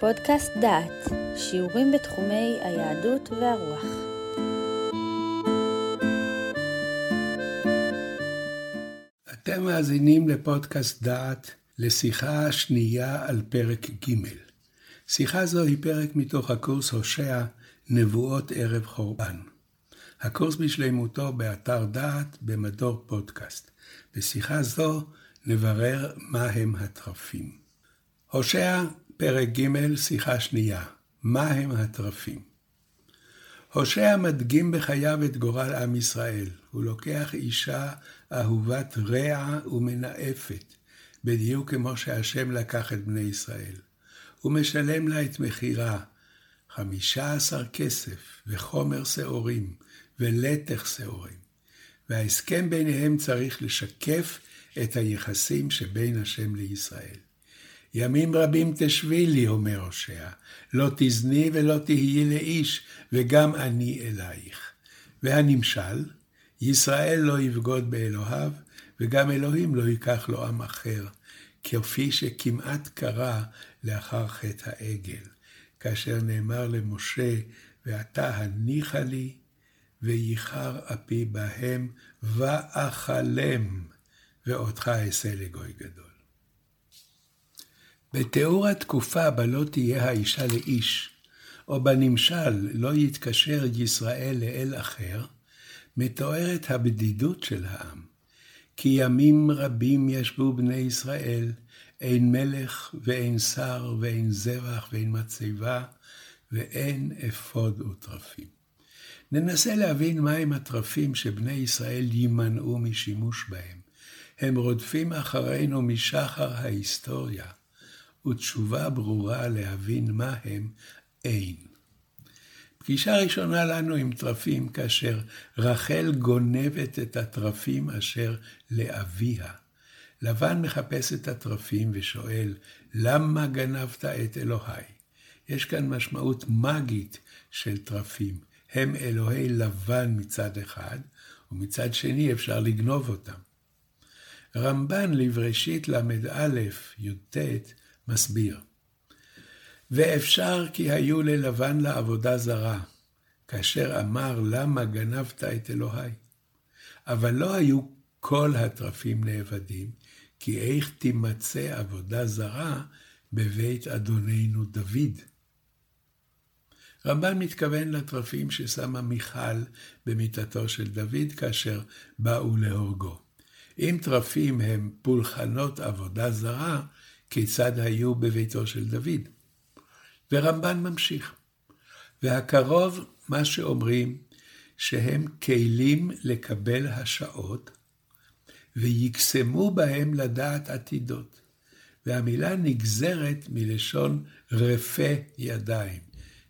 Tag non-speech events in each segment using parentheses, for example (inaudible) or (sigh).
פודקאסט דעת, שיעורים בתחומי היהדות והרוח. אתם מאזינים לפודקאסט דעת, לשיחה השנייה על פרק ג'. שיחה זו היא פרק מתוך הקורס הושע, נבואות ערב חורבן. הקורס בשלמותו באתר דעת במדור פודקאסט. בשיחה זו נברר מהם התרפים. הושע, פרק ג', שיחה שנייה. מהם התרפים? הושע מדגים בחייו את גורל עם ישראל. הוא לוקח אישה אהובת רע ומנאפת, בדיוק כמו שהשם לקח את בני ישראל. הוא משלם לה את מחירה, חמישה עשר כסף וחומר שעורים ולתך שעורים. וההסכם ביניהם צריך לשקף את היחסים שבין השם לישראל. ימים רבים תשבי לי, אומר הושע, לא תזני ולא תהיי לאיש, וגם אני אלייך. והנמשל, ישראל לא יבגוד באלוהיו, וגם אלוהים לא ייקח לו עם אחר, כפי שכמעט קרה לאחר חטא העגל, כאשר נאמר למשה, ועתה הניחה לי, וייחר אפי בהם, ואכלם, ואותך אעשה לגוי גדול. בתיאור התקופה בה לא תהיה האישה לאיש, או בנמשל לא יתקשר ישראל לאל אחר, מתוארת הבדידות של העם. כי ימים רבים ישבו בני ישראל, אין מלך ואין שר ואין זבח ואין מצבה, ואין אפוד ותרפים. ננסה להבין מהם התרפים שבני ישראל יימנעו משימוש בהם. הם רודפים אחרינו משחר ההיסטוריה. ותשובה ברורה להבין מה הם אין. פגישה ראשונה לנו עם תרפים, כאשר רחל גונבת את התרפים אשר לאביה. לבן מחפש את התרפים ושואל, למה גנבת את אלוהי? יש כאן משמעות מגית של תרפים. הם אלוהי לבן מצד אחד, ומצד שני אפשר לגנוב אותם. רמב"ן לבראשית ל"א, י"ט, מסביר. ואפשר כי היו ללבן לעבודה זרה, כאשר אמר למה גנבת את אלוהי. אבל לא היו כל התרפים נאבדים, כי איך תימצא עבודה זרה בבית אדוננו דוד. רמב"ן מתכוון לתרפים ששמה מיכל במיטתו של דוד כאשר באו להורגו. אם תרפים הם פולחנות עבודה זרה, כיצד היו בביתו של דוד. ורמב"ן ממשיך. והקרוב, מה שאומרים, שהם כלים לקבל השעות, ויקסמו בהם לדעת עתידות. והמילה נגזרת מלשון רפה ידיים.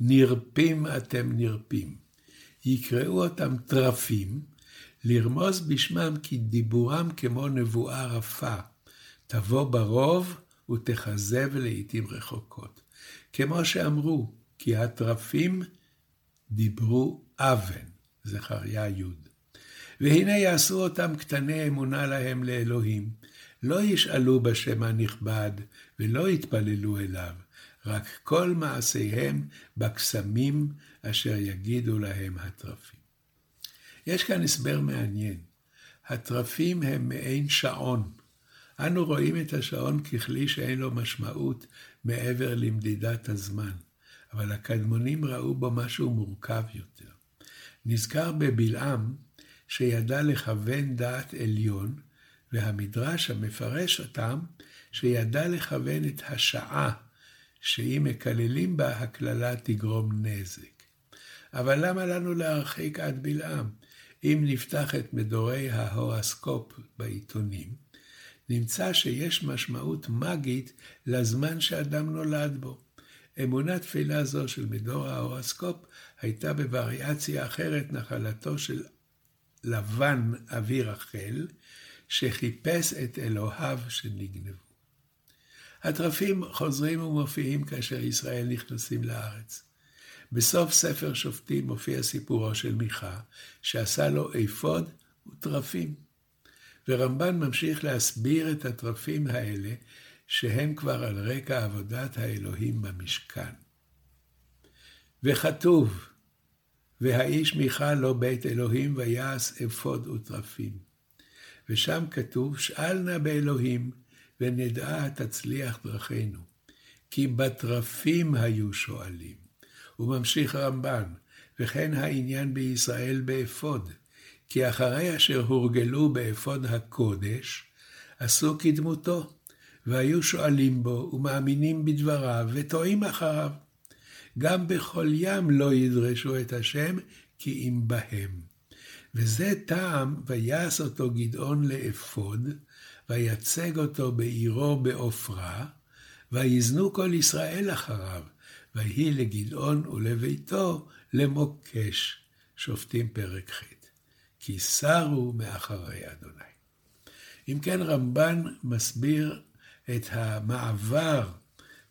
נרפים אתם נרפים. יקראו אותם טרפים, לרמוז בשמם כי דיבורם כמו נבואה רפה. תבוא ברוב ותכזב לעתים רחוקות. כמו שאמרו, כי הטרפים דיברו אבן, זכריה י'. והנה יעשו אותם קטני אמונה להם לאלוהים, לא ישאלו בשם הנכבד, ולא יתפללו אליו, רק כל מעשיהם בקסמים אשר יגידו להם הטרפים. יש כאן הסבר מעניין. הטרפים הם מעין שעון, אנו רואים את השעון ככלי שאין לו משמעות מעבר למדידת הזמן, אבל הקדמונים ראו בו משהו מורכב יותר. נזכר בבלעם שידע לכוון דעת עליון, והמדרש המפרש אותם, שידע לכוון את השעה, שאם מקללים בה, הקללה תגרום נזק. אבל למה לנו להרחיק עד בלעם? אם נפתח את מדורי ההורסקופ בעיתונים, נמצא שיש משמעות מגית לזמן שאדם נולד בו. אמונה תפלה זו של מדור ההורסקופ הייתה בווריאציה אחרת נחלתו של לבן אבי רחל, שחיפש את אלוהיו שנגנבו. התרפים חוזרים ומופיעים כאשר ישראל נכנסים לארץ. בסוף ספר שופטים מופיע סיפורו של מיכה, שעשה לו אפוד ותרפים. ורמב"ן ממשיך להסביר את התרפים האלה שהם כבר על רקע עבודת האלוהים במשכן. וכתוב, והאיש מיכל לו בית אלוהים ויעש אפוד ותרפים. ושם כתוב, שאל נא באלוהים, ונדעה תצליח דרכינו. כי בתרפים היו שואלים. וממשיך רמב"ן, וכן העניין בישראל באפוד, כי אחרי אשר הורגלו באפוד הקודש, עשו כדמותו, והיו שואלים בו, ומאמינים בדבריו, וטועים אחריו. גם בכלים לא ידרשו את השם, כי אם בהם. וזה טעם, ויעש אותו גדעון לאפוד, ויצג אותו בעירו בעופרה, ויזנו כל ישראל אחריו, ויהי לגדעון ולביתו למוקש. שופטים פרק ח'. כי סרו מאחרי אדוני. אם כן, רמב"ן מסביר את המעבר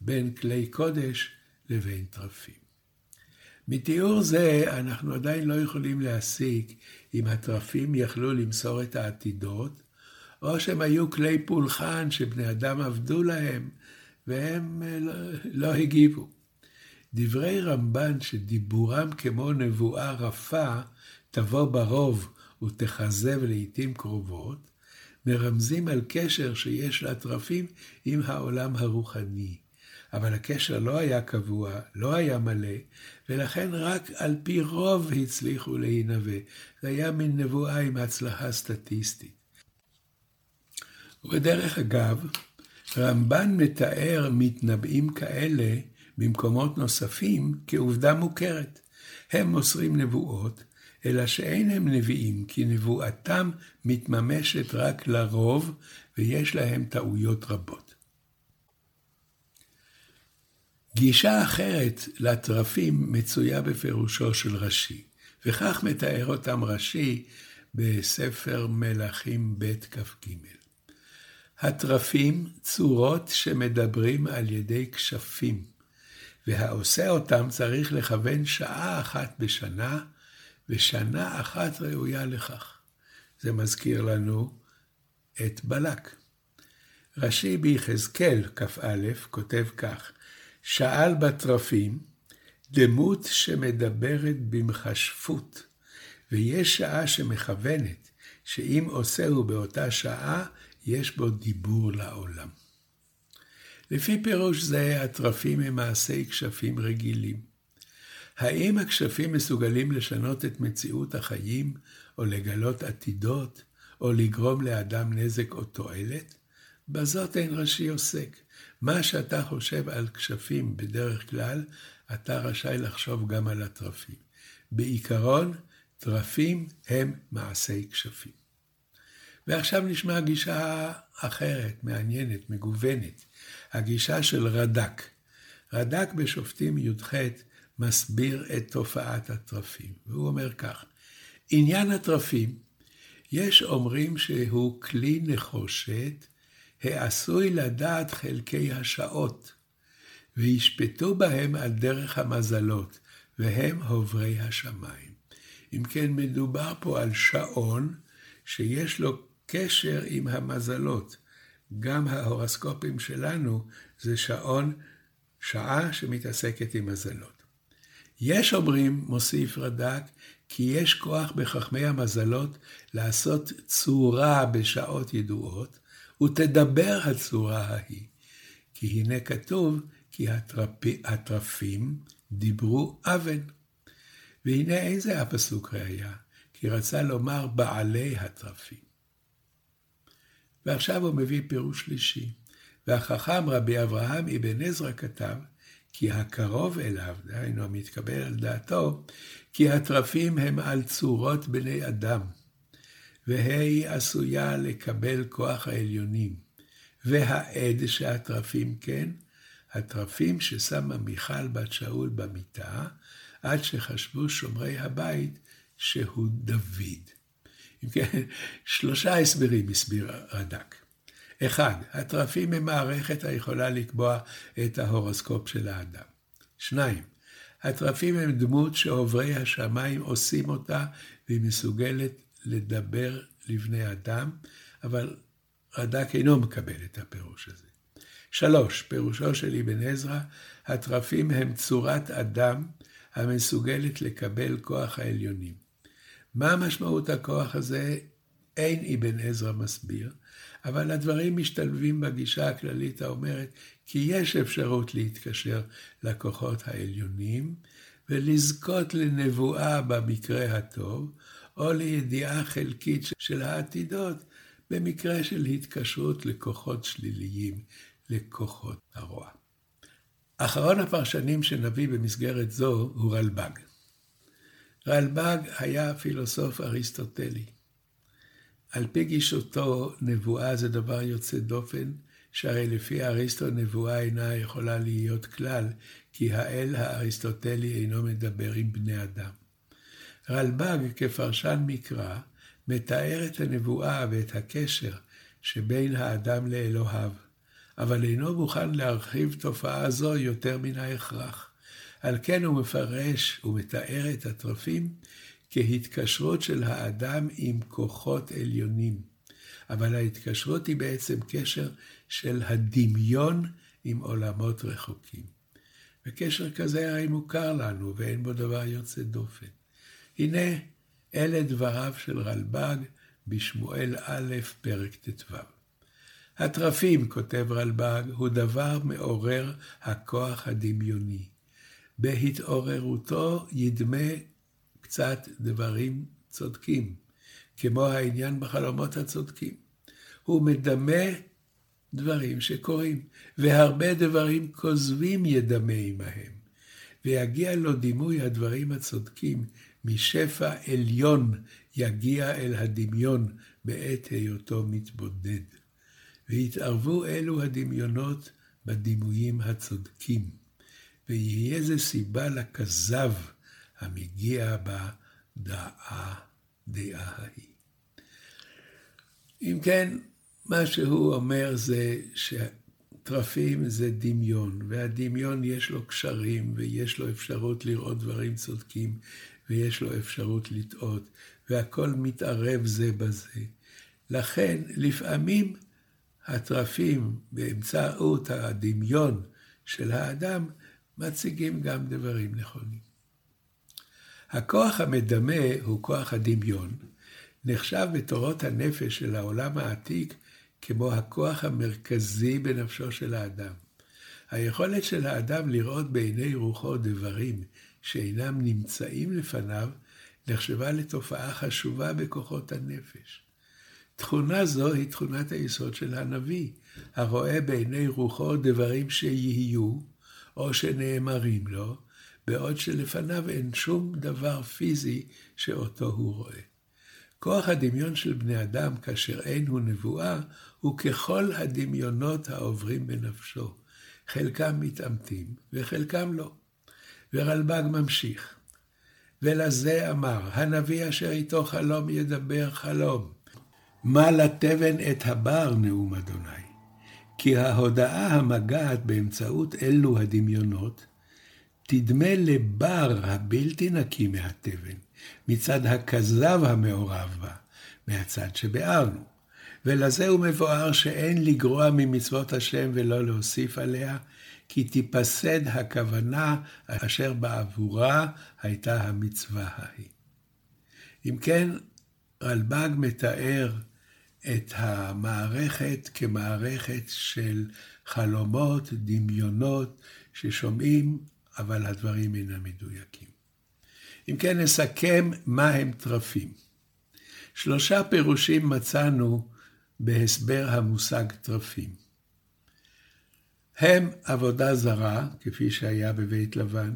בין כלי קודש לבין טרפים. מתיאור זה אנחנו עדיין לא יכולים להסיק אם הטרפים יכלו למסור את העתידות, או שהם היו כלי פולחן שבני אדם עבדו להם, והם אה, לא, לא הגיבו. דברי רמב"ן שדיבורם כמו נבואה רפה, תבוא ברוב ותכזב לעתים קרובות, מרמזים על קשר שיש לטרפים עם העולם הרוחני. אבל הקשר לא היה קבוע, לא היה מלא, ולכן רק על פי רוב הצליחו להינבא. זה היה מין נבואה עם הצלחה סטטיסטית. ובדרך אגב, רמב"ן מתאר מתנבאים כאלה במקומות נוספים כעובדה מוכרת. הם מוסרים נבואות, אלא שאין הם נביאים, כי נבואתם מתממשת רק לרוב, ויש להם טעויות רבות. גישה אחרת לטרפים מצויה בפירושו של רש"י, וכך מתאר אותם רש"י בספר מלכים ב' כ"ג. הטרפים צורות שמדברים על ידי כשפים, והעושה אותם צריך לכוון שעה אחת בשנה, ושנה אחת ראויה לכך. זה מזכיר לנו את בלק. רש"י ביחזקאל כ"א כותב כך: שאל בתרפים, דמות שמדברת במכשפות, ויש שעה שמכוונת, שאם עושהו באותה שעה, יש בו דיבור לעולם. לפי פירוש זה, הטרפים הם מעשי כשפים רגילים. האם הכשפים מסוגלים לשנות את מציאות החיים, או לגלות עתידות, או לגרום לאדם נזק או תועלת? בזאת אין רש"י עוסק. מה שאתה חושב על כשפים בדרך כלל, אתה רשאי לחשוב גם על הטרפים. בעיקרון, טרפים הם מעשי כשפים. ועכשיו נשמע גישה אחרת, מעניינת, מגוונת, הגישה של רד"ק. רד"ק בשופטים י"ח מסביר את תופעת הטרפים, והוא אומר כך: עניין הטרפים, יש אומרים שהוא כלי נחושת העשוי לדעת חלקי השעות, וישפטו בהם על דרך המזלות, והם עוברי השמיים. אם כן, מדובר פה על שעון שיש לו קשר עם המזלות. גם ההורסקופים שלנו זה שעון, שעה שמתעסקת עם מזלות. יש אומרים, מוסיף רד"ק, כי יש כוח בחכמי המזלות לעשות צורה בשעות ידועות, ותדבר הצורה ההיא. כי הנה כתוב, כי הטרפים דיברו אבן. והנה איזה הפסוק ראיה? כי רצה לומר בעלי הטרפים. ועכשיו הוא מביא פירוש שלישי. והחכם רבי אברהם אבן עזרא כתב, כי הקרוב אליו, דהיינו המתקבל על דעתו, כי הטרפים הם על צורות בני אדם, והיא עשויה לקבל כוח העליונים. והעד שהטרפים כן, הטרפים ששמה מיכל בת שאול במיטה, עד שחשבו שומרי הבית שהוא דוד. אם כן, שלושה הסברים הסביר רד"ק. אחד, הטרפים הם מערכת היכולה לקבוע את ההורוסקופ של האדם. שניים, הטרפים הם דמות שעוברי השמיים עושים אותה והיא מסוגלת לדבר לבני אדם, אבל רד"ק אינו מקבל את הפירוש הזה. שלוש, פירושו של אבן עזרא, התרפים הם צורת אדם המסוגלת לקבל כוח העליונים. מה משמעות הכוח הזה? אין אבן עזרא מסביר, אבל הדברים משתלבים בגישה הכללית האומרת כי יש אפשרות להתקשר לכוחות העליונים ולזכות לנבואה במקרה הטוב, או לידיעה חלקית של העתידות במקרה של התקשרות לכוחות שליליים, לכוחות הרוע. אחרון הפרשנים שנביא במסגרת זו הוא רלב"ג. רלב"ג היה פילוסוף אריסטוטלי. על פי גישותו, נבואה זה דבר יוצא דופן, שהרי לפי אריסטו נבואה אינה יכולה להיות כלל, כי האל האריסטוטלי אינו מדבר עם בני אדם. רלב"ג, כפרשן מקרא, מתאר את הנבואה ואת הקשר שבין האדם לאלוהיו, אבל אינו מוכן להרחיב תופעה זו יותר מן ההכרח. על כן הוא מפרש ומתאר את התרפים כהתקשרות של האדם עם כוחות עליונים. אבל ההתקשרות היא בעצם קשר של הדמיון עם עולמות רחוקים. וקשר כזה הרי מוכר לנו ואין בו דבר יוצא דופן. הנה, אלה דבריו של רלב"ג בשמואל א', פרק ט"ו. התרפים, כותב רלב"ג, הוא דבר מעורר הכוח הדמיוני. בהתעוררותו ידמה קצת דברים צודקים, כמו העניין בחלומות הצודקים. הוא מדמה דברים שקורים, והרבה דברים כוזבים ידמה עמהם, ויגיע לו דימוי הדברים הצודקים משפע עליון יגיע אל הדמיון בעת היותו מתבודד. ויתערבו אלו הדמיונות בדימויים הצודקים, ויהיה זה סיבה לכזב המגיע בדעה, דעה ההיא. אם כן, מה שהוא אומר זה שתרפים זה דמיון, והדמיון יש לו קשרים, ויש לו אפשרות לראות דברים צודקים, ויש לו אפשרות לטעות, והכל מתערב זה בזה. לכן, לפעמים התרפים באמצעות הדמיון של האדם מציגים גם דברים נכונים. הכוח המדמה הוא כוח הדמיון, נחשב בתורות הנפש של העולם העתיק כמו הכוח המרכזי בנפשו של האדם. היכולת של האדם לראות בעיני רוחו דברים שאינם נמצאים לפניו, נחשבה לתופעה חשובה בכוחות הנפש. תכונה זו היא תכונת היסוד של הנביא, הרואה בעיני רוחו דברים שיהיו, או שנאמרים לו, בעוד שלפניו אין שום דבר פיזי שאותו הוא רואה. כוח הדמיון של בני אדם כאשר אין הוא נבואה, הוא ככל הדמיונות העוברים בנפשו. חלקם מתעמתים וחלקם לא. ורלב"ג ממשיך. ולזה אמר, הנביא אשר איתו חלום ידבר חלום. מה לתבן את הבר, נאום אדוני. כי ההודעה המגעת באמצעות אלו הדמיונות, תדמה לבר הבלתי נקי מהתבן, מצד הכזב המעורב בה, מהצד שביארנו. ולזה הוא מבואר שאין לגרוע ממצוות השם ולא להוסיף עליה, כי תיפסד הכוונה אשר בעבורה הייתה המצווה ההיא. אם כן, רלב"ג מתאר את המערכת כמערכת של חלומות, דמיונות, ששומעים, אבל הדברים אינם מדויקים. אם כן, נסכם מה הם טרפים. שלושה פירושים מצאנו בהסבר המושג תרפים. הם עבודה זרה, כפי שהיה בבית לבן,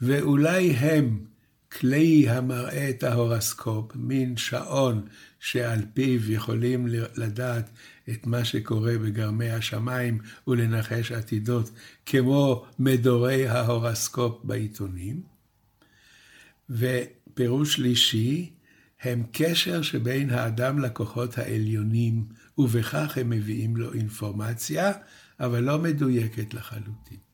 ואולי הם כלי המראה את ההורסקופ, מין שעון שעל פיו יכולים לדעת את מה שקורה בגרמי השמיים ולנחש עתידות, כמו מדורי ההורסקופ בעיתונים. ופירוש שלישי, הם קשר שבין האדם לכוחות העליונים, ובכך הם מביאים לו אינפורמציה, אבל לא מדויקת לחלוטין.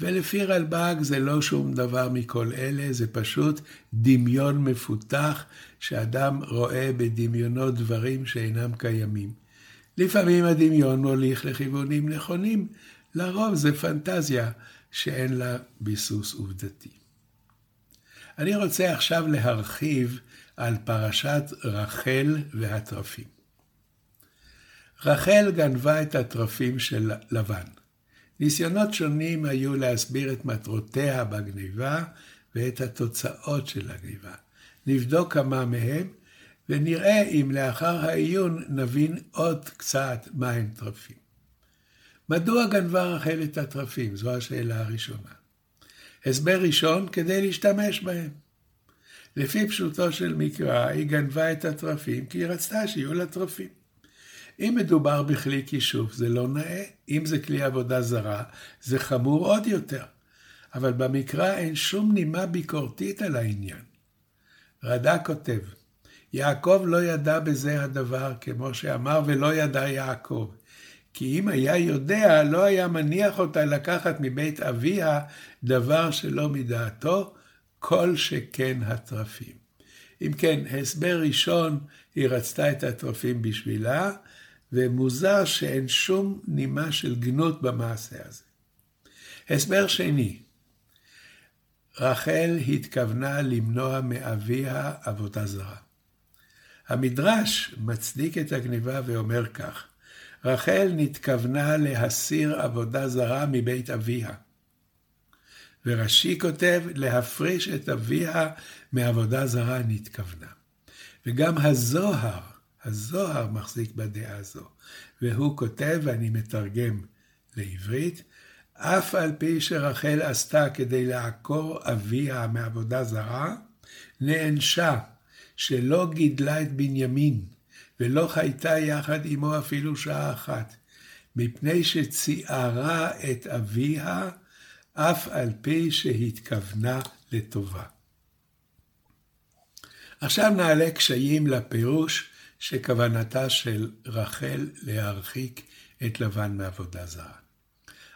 ולפי רלב"ג זה לא שום דבר מכל אלה, זה פשוט דמיון מפותח, שאדם רואה בדמיונו דברים שאינם קיימים. לפעמים הדמיון מוליך לכיוונים נכונים, לרוב זה פנטזיה שאין לה ביסוס עובדתי. אני רוצה עכשיו להרחיב על פרשת רחל והתרפים. רחל גנבה את התרפים של לבן. ניסיונות שונים היו להסביר את מטרותיה בגניבה ואת התוצאות של הגניבה. נבדוק כמה מהם, ונראה אם לאחר העיון נבין עוד קצת מהם תרפים. מדוע גנבה רחל את התרפים? זו השאלה הראשונה. הסבר ראשון, כדי להשתמש בהם. לפי פשוטו של מקרא, היא גנבה את התרפים כי היא רצתה שיהיו לה תרפים. אם מדובר בכלי כישוף זה לא נאה, אם זה כלי עבודה זרה זה חמור עוד יותר. אבל במקרא אין שום נימה ביקורתית על העניין. רד"ק כותב, יעקב לא ידע בזה הדבר, כמו שאמר, ולא ידע יעקב. כי אם היה יודע, לא היה מניח אותה לקחת מבית אביה דבר שלא מדעתו, כל שכן התרפים. אם כן, הסבר ראשון, היא רצתה את התרפים בשבילה, ומוזר שאין שום נימה של גנות במעשה הזה. הסבר שני, רחל התכוונה למנוע מאביה עבודה זרה. המדרש מצדיק את הגניבה ואומר כך, רחל נתכוונה להסיר עבודה זרה מבית אביה. ורש"י כותב, להפריש את אביה מעבודה זרה נתכוונה. וגם הזוהר, הזוהר מחזיק בדעה הזו, והוא כותב, ואני מתרגם לעברית, אף על פי שרחל עשתה כדי לעקור אביה מעבודה זרה, נענשה שלא גידלה את בנימין, ולא חייתה יחד עמו אפילו שעה אחת, מפני שציערה את אביה, אף על פי שהתכוונה לטובה. עכשיו נעלה קשיים לפירוש שכוונתה של רחל להרחיק את לבן מעבודה זרה.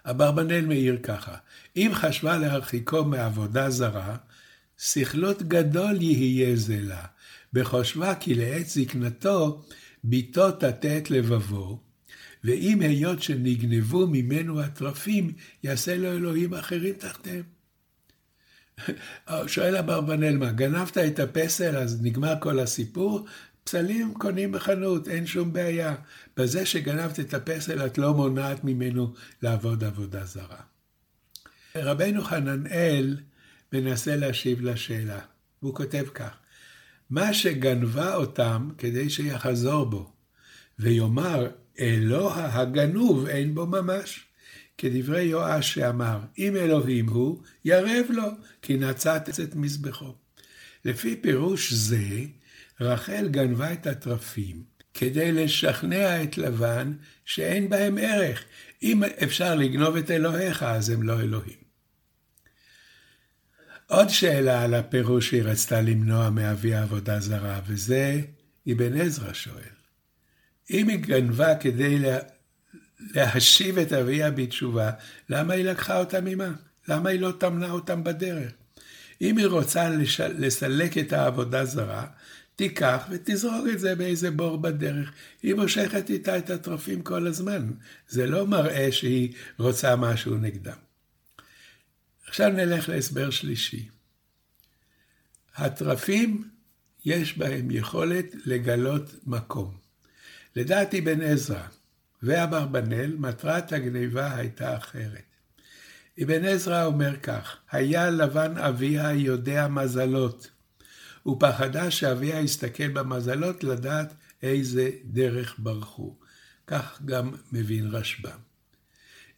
אברבנאל מעיר ככה, אם חשבה להרחיקו מעבודה זרה, שכלות גדול יהיה זה לה, בחושבה כי לעת זקנתו ביתו תטה את לבבו, ואם היות שנגנבו ממנו התרפים, יעשה לו אלוהים אחרים תחתיהם. (laughs) שואל אברבנאל, מה, גנבת את הפסל, אז נגמר כל הסיפור? פסלים קונים בחנות, אין שום בעיה. בזה שגנבת את הפסל, את לא מונעת ממנו לעבוד עבודה זרה. רבנו חננאל מנסה להשיב לשאלה, והוא כותב כך: מה שגנבה אותם כדי שיחזור בו, ויאמר, אלוה הגנוב אין בו ממש. כדברי יואש שאמר, אם אלוהים הוא, ירב לו, כי נצת את מזבחו. לפי פירוש זה, רחל גנבה את התרפים כדי לשכנע את לבן שאין בהם ערך. אם אפשר לגנוב את אלוהיך, אז הם לא אלוהים. עוד שאלה על הפירוש שהיא רצתה למנוע מאבי עבודה זרה, וזה אבן עזרא שואל. אם היא גנבה כדי לה... להשיב את אביה בתשובה, למה היא לקחה אותם עימה? למה היא לא טמנה אותם בדרך? אם היא רוצה לש... לסלק את העבודה זרה, תיקח ותזרוק את זה באיזה בור בדרך. היא מושכת איתה את התרופים כל הזמן. זה לא מראה שהיא רוצה משהו נגדם. עכשיו נלך להסבר שלישי. התרפים, יש בהם יכולת לגלות מקום. לדעת אבן עזרא ואברבנאל, מטרת הגניבה הייתה אחרת. אבן עזרא אומר כך, היה לבן אביה יודע מזלות, ופחדה שאביה יסתכל במזלות לדעת איזה דרך ברחו. כך גם מבין רשב"ם.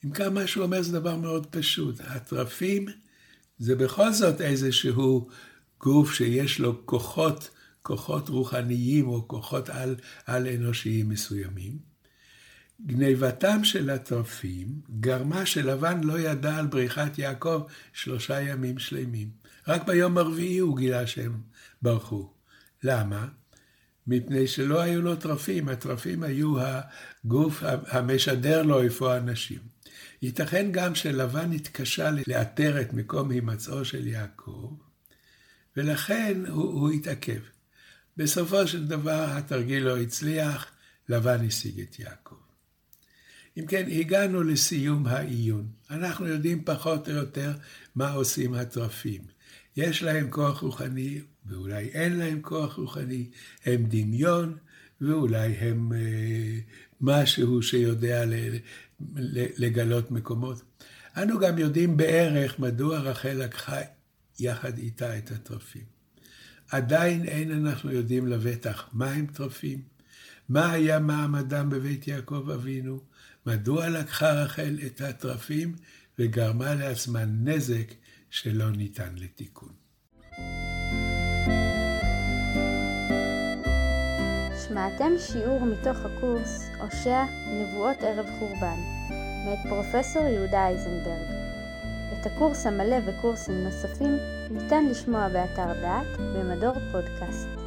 אם כך מה שהוא אומר זה דבר מאוד פשוט. התרפים זה בכל זאת איזשהו גוף שיש לו כוחות, כוחות רוחניים או כוחות על, על אנושיים מסוימים. גניבתם של התרפים גרמה שלבן לא ידע על בריחת יעקב שלושה ימים שלמים. רק ביום הרביעי הוא גילה שהם ברחו. למה? מפני שלא היו לו תרפים, התרפים היו הגוף המשדר לו איפה האנשים. ייתכן גם שלבן התקשה לאתר את מקום הימצאו של יעקב, ולכן הוא, הוא התעכב. בסופו של דבר התרגיל לא הצליח, לבן השיג את יעקב. אם כן, הגענו לסיום העיון. אנחנו יודעים פחות או יותר מה עושים התרפים. יש להם כוח רוחני, ואולי אין להם כוח רוחני, הם דמיון, ואולי הם אה, משהו שיודע לגלות מקומות. אנו גם יודעים בערך מדוע רחל לקחה יחד איתה את התרפים. עדיין אין אנחנו יודעים לבטח מה הם תרפים, מה היה מעמדם בבית יעקב אבינו, מדוע לקחה רחל את התרפים וגרמה לעצמה נזק שלא ניתן לתיקון. שמעתם שיעור מתוך הקורס הושע נבואות ערב חורבן, מאת פרופסור יהודה אייזנברג. את הקורס המלא וקורסים נוספים ניתן לשמוע באתר דעת במדור פודקאסט.